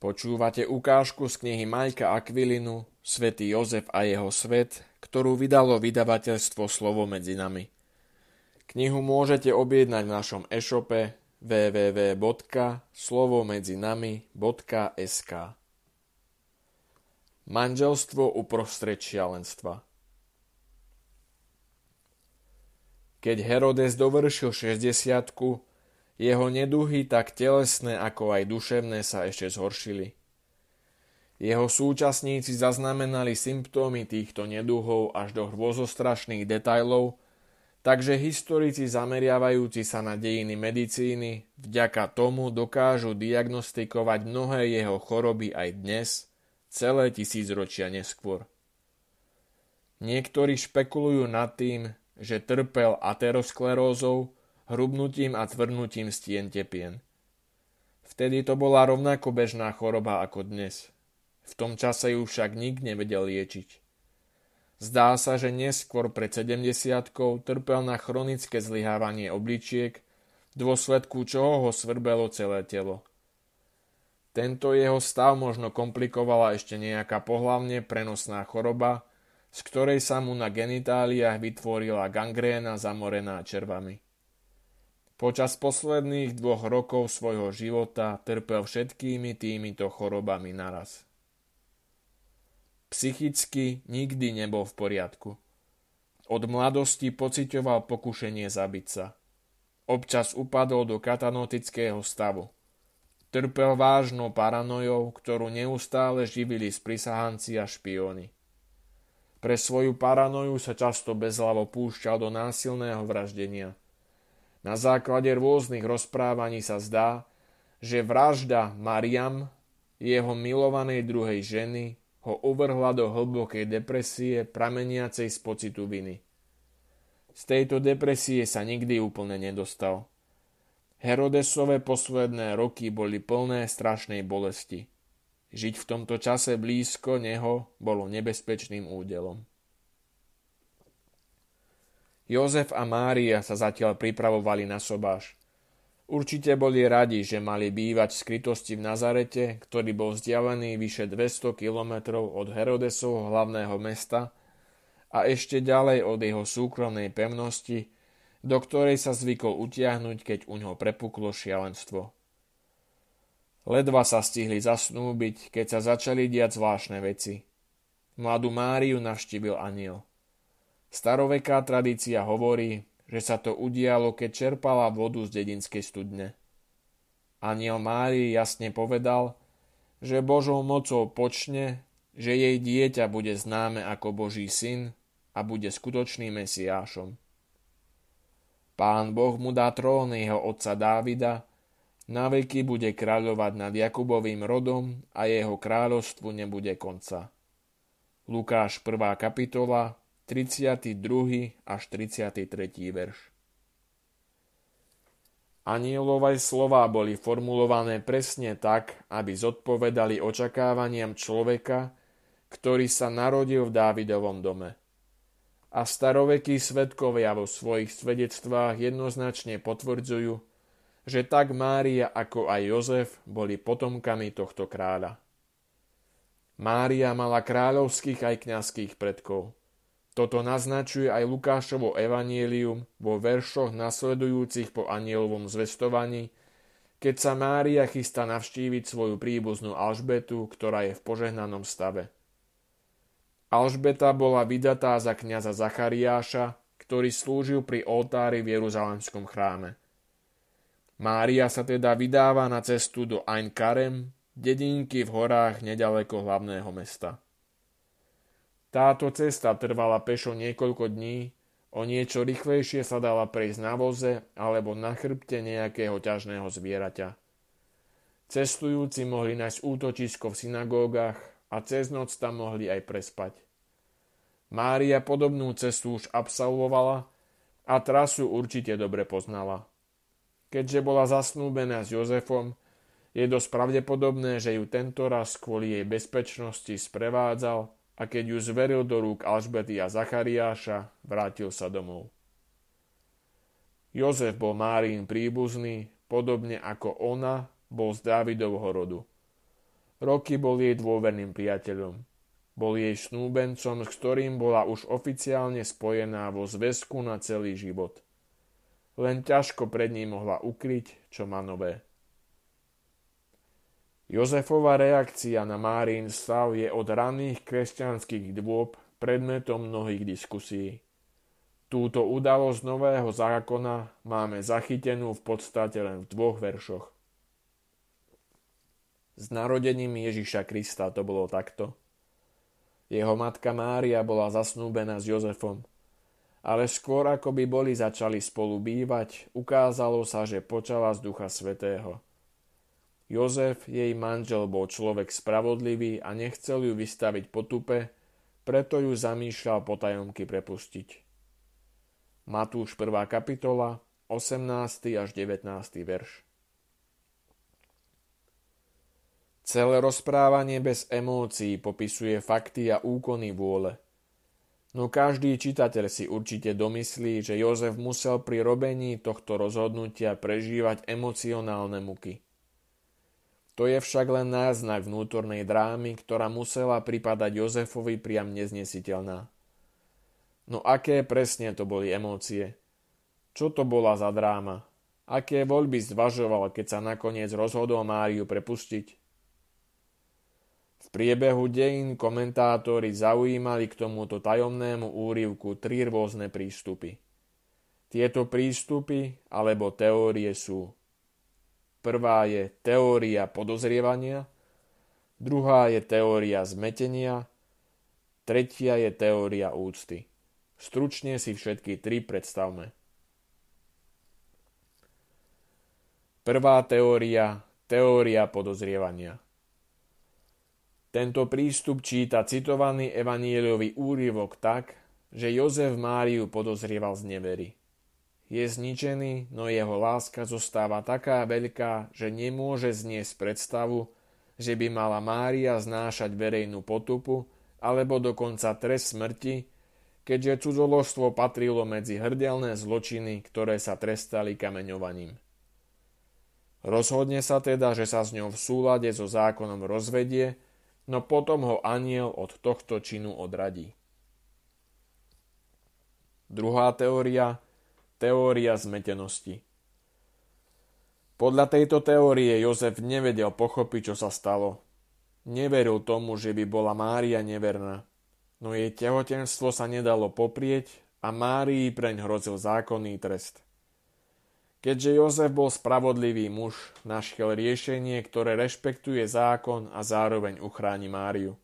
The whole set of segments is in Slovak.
Počúvate ukážku z knihy Majka Akvilinu Svetý Jozef a jeho svet, ktorú vydalo vydavateľstvo Slovo medzi nami. Knihu môžete objednať v našom e-shope www.slovomedzinami.sk Manželstvo uprostred šialenstva Keď Herodes dovršil 60 jeho neduhy, tak telesné ako aj duševné, sa ešte zhoršili. Jeho súčasníci zaznamenali symptómy týchto neduhov až do hrôzostrašných detajlov, takže historici zameriavajúci sa na dejiny medicíny vďaka tomu dokážu diagnostikovať mnohé jeho choroby aj dnes, celé tisícročia neskôr. Niektorí špekulujú nad tým, že trpel aterosklerózou, hrubnutím a tvrdnutím stien tepien. Vtedy to bola rovnako bežná choroba ako dnes. V tom čase ju však nik nevedel liečiť. Zdá sa, že neskôr pred 70 trpel na chronické zlyhávanie obličiek, dôsledku čoho ho svrbelo celé telo. Tento jeho stav možno komplikovala ešte nejaká pohlavne prenosná choroba, z ktorej sa mu na genitáliách vytvorila gangréna zamorená červami. Počas posledných dvoch rokov svojho života trpel všetkými týmito chorobami naraz. Psychicky nikdy nebol v poriadku. Od mladosti pocitoval pokušenie zabiť sa. Občas upadol do katanotického stavu. Trpel vážnou paranojou, ktorú neustále živili sprisahanci a špióni. Pre svoju paranoju sa často bezhlavo púšťal do násilného vraždenia – na základe rôznych rozprávaní sa zdá, že vražda Mariam, jeho milovanej druhej ženy, ho uvrhla do hlbokej depresie prameniacej z pocitu viny. Z tejto depresie sa nikdy úplne nedostal. Herodesové posledné roky boli plné strašnej bolesti. Žiť v tomto čase blízko neho bolo nebezpečným údelom. Jozef a Mária sa zatiaľ pripravovali na sobáš. Určite boli radi, že mali bývať v skrytosti v Nazarete, ktorý bol vzdialený vyše 200 kilometrov od Herodesovho hlavného mesta a ešte ďalej od jeho súkromnej pevnosti, do ktorej sa zvykol utiahnuť, keď u ňoho prepuklo šialenstvo. Ledva sa stihli zasnúbiť, keď sa začali diať zvláštne veci. Mladú Máriu navštívil aniel. Staroveká tradícia hovorí, že sa to udialo, keď čerpala vodu z dedinskej studne. Aniel Mári jasne povedal, že Božou mocou počne, že jej dieťa bude známe ako Boží syn a bude skutočným mesiášom. Pán Boh mu dá trón jeho otca Dávida, na veky bude kráľovať nad Jakubovým rodom a jeho kráľovstvu nebude konca. Lukáš 1. kapitola, 32. až 33. verš. Anielové slová boli formulované presne tak, aby zodpovedali očakávaniam človeka, ktorý sa narodil v Dávidovom dome. A starovekí svetkovia vo svojich svedectvách jednoznačne potvrdzujú, že tak Mária ako aj Jozef boli potomkami tohto kráľa. Mária mala kráľovských aj kňazských predkov. Toto naznačuje aj Lukášovo evanielium vo veršoch nasledujúcich po anielovom zvestovaní, keď sa Mária chystá navštíviť svoju príbuznú Alžbetu, ktorá je v požehnanom stave. Alžbeta bola vydatá za kniaza Zachariáša, ktorý slúžil pri oltári v Jeruzalemskom chráme. Mária sa teda vydáva na cestu do Ain Karem, dedinky v horách nedaleko hlavného mesta. Táto cesta trvala pešo niekoľko dní, o niečo rýchlejšie sa dala prejsť na voze alebo na chrbte nejakého ťažného zvieraťa. Cestujúci mohli nájsť útočisko v synagógach a cez noc tam mohli aj prespať. Mária podobnú cestu už absolvovala a trasu určite dobre poznala. Keďže bola zasnúbená s Jozefom, je dosť pravdepodobné, že ju tento raz kvôli jej bezpečnosti sprevádzal a keď ju zveril do rúk Alžbety a Zachariáša, vrátil sa domov. Jozef bol Márín príbuzný, podobne ako ona bol z Dávidovho rodu. Roky bol jej dôverným priateľom. Bol jej snúbencom, s ktorým bola už oficiálne spojená vo zväzku na celý život. Len ťažko pred ním mohla ukryť, čo má nové. Jozefova reakcia na Márin stav je od raných kresťanských dôb predmetom mnohých diskusí. Túto udalosť nového zákona máme zachytenú v podstate len v dvoch veršoch. S narodením Ježiša Krista to bolo takto. Jeho matka Mária bola zasnúbená s Jozefom, ale skôr ako by boli začali spolu bývať, ukázalo sa, že počala z Ducha Svetého. Jozef, jej manžel, bol človek spravodlivý a nechcel ju vystaviť potupe, preto ju zamýšľal potajomky prepustiť. Matúš 1. kapitola, 18. až 19. verš. Celé rozprávanie bez emócií popisuje fakty a úkony vôle. No každý čitateľ si určite domyslí, že Jozef musel pri robení tohto rozhodnutia prežívať emocionálne muky. To je však len náznak vnútornej drámy, ktorá musela pripadať Jozefovi priam neznesiteľná. No aké presne to boli emócie? Čo to bola za dráma? Aké voľby zvažoval, keď sa nakoniec rozhodol Máriu prepustiť? V priebehu dejín komentátori zaujímali k tomuto tajomnému úrivku tri rôzne prístupy. Tieto prístupy alebo teórie sú Prvá je teória podozrievania, druhá je teória zmetenia, tretia je teória úcty. Stručne si všetky tri predstavme. Prvá teória, teória podozrievania. Tento prístup číta citovaný evanieliový úryvok tak, že Jozef Máriu podozrieval z nevery. Je zničený, no jeho láska zostáva taká veľká, že nemôže zniesť predstavu, že by mala Mária znášať verejnú potupu alebo dokonca trest smrti, keďže cudzoložstvo patrilo medzi hrdelné zločiny, ktoré sa trestali kameňovaním. Rozhodne sa teda, že sa s ňou v súlade so zákonom rozvedie, no potom ho aniel od tohto činu odradí. Druhá teória – Teória zmetenosti Podľa tejto teórie Jozef nevedel pochopiť, čo sa stalo. Neveril tomu, že by bola Mária neverná, no jej tehotenstvo sa nedalo poprieť a Márii preň hrozil zákonný trest. Keďže Jozef bol spravodlivý muž, našiel riešenie, ktoré rešpektuje zákon a zároveň uchráni Máriu.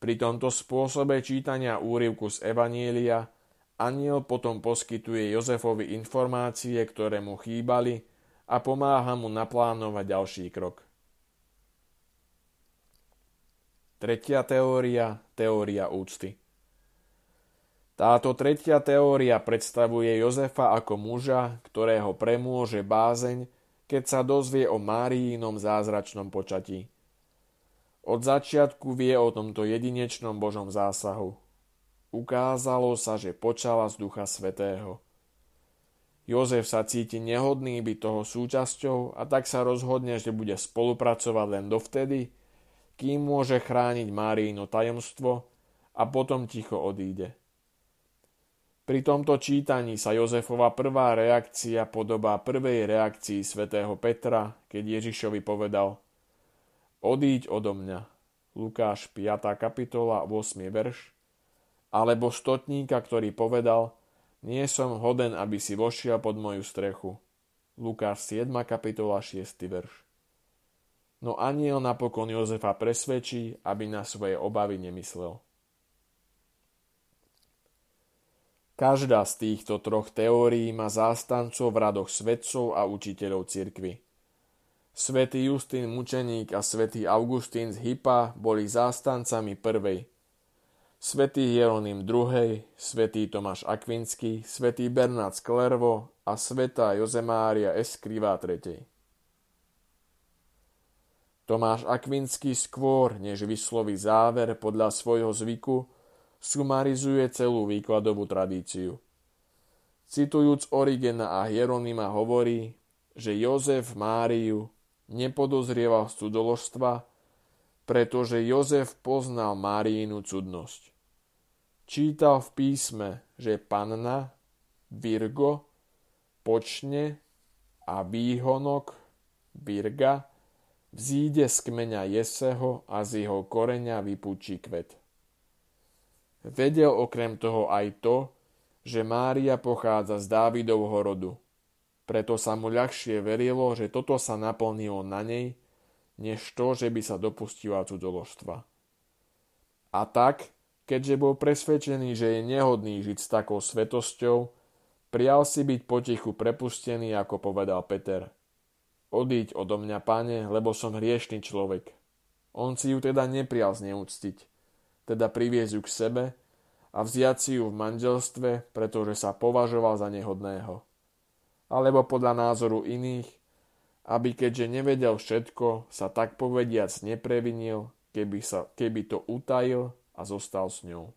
Pri tomto spôsobe čítania úrivku z Evanielia Aniel potom poskytuje Jozefovi informácie, ktoré mu chýbali a pomáha mu naplánovať ďalší krok. Tretia teória, teória úcty. Táto tretia teória predstavuje Jozefa ako muža, ktorého premôže bázeň, keď sa dozvie o Máriínom zázračnom počatí. Od začiatku vie o tomto jedinečnom Božom zásahu. Ukázalo sa, že počala z Ducha Svetého. Jozef sa cíti nehodný byť toho súčasťou a tak sa rozhodne, že bude spolupracovať len dovtedy, kým môže chrániť Máriino tajomstvo a potom ticho odíde. Pri tomto čítaní sa Jozefova prvá reakcia podobá prvej reakcii svätého Petra, keď Ježišovi povedal Odíď odo mňa. Lukáš 5. kapitola 8. verš alebo stotníka, ktorý povedal, nie som hoden, aby si vošiel pod moju strechu. Lukáš 7. kapitola 6. verš. No aniel napokon Jozefa presvedčí, aby na svoje obavy nemyslel. Každá z týchto troch teórií má zástancov v radoch svedcov a učiteľov cirkvy. Svetý Justín Mučeník a svätý Augustín z Hypa boli zástancami prvej, svätý Jeronym II, svätý Tomáš Akvinský, svätý Bernát Sklervo a svätá Jozemária Eskriva III. Tomáš Akvinský skôr, než vysloví záver podľa svojho zvyku, sumarizuje celú výkladovú tradíciu. Citujúc Origena a Hieronyma hovorí, že Jozef Máriu nepodozrieval z cudzoložstva, pretože Jozef poznal Máriinu cudnosť. Čítal v písme, že panna Virgo počne a výhonok Virga vzíde z kmeňa Jeseho a z jeho koreňa vypúči kvet. Vedel okrem toho aj to, že Mária pochádza z Dávidovho rodu. Preto sa mu ľahšie verilo, že toto sa naplnilo na nej, než to, že by sa dopustila cudzoložstva. A tak, keďže bol presvedčený, že je nehodný žiť s takou svetosťou, prijal si byť potichu prepustený, ako povedal Peter. Odíď odo mňa, pane, lebo som hriešný človek. On si ju teda neprijal zneúctiť, teda priviesť ju k sebe a vziať si ju v manželstve, pretože sa považoval za nehodného. Alebo podľa názoru iných, aby keďže nevedel všetko, sa tak povediac neprevinil, keby, sa, keby to utajil a zostal s ňou.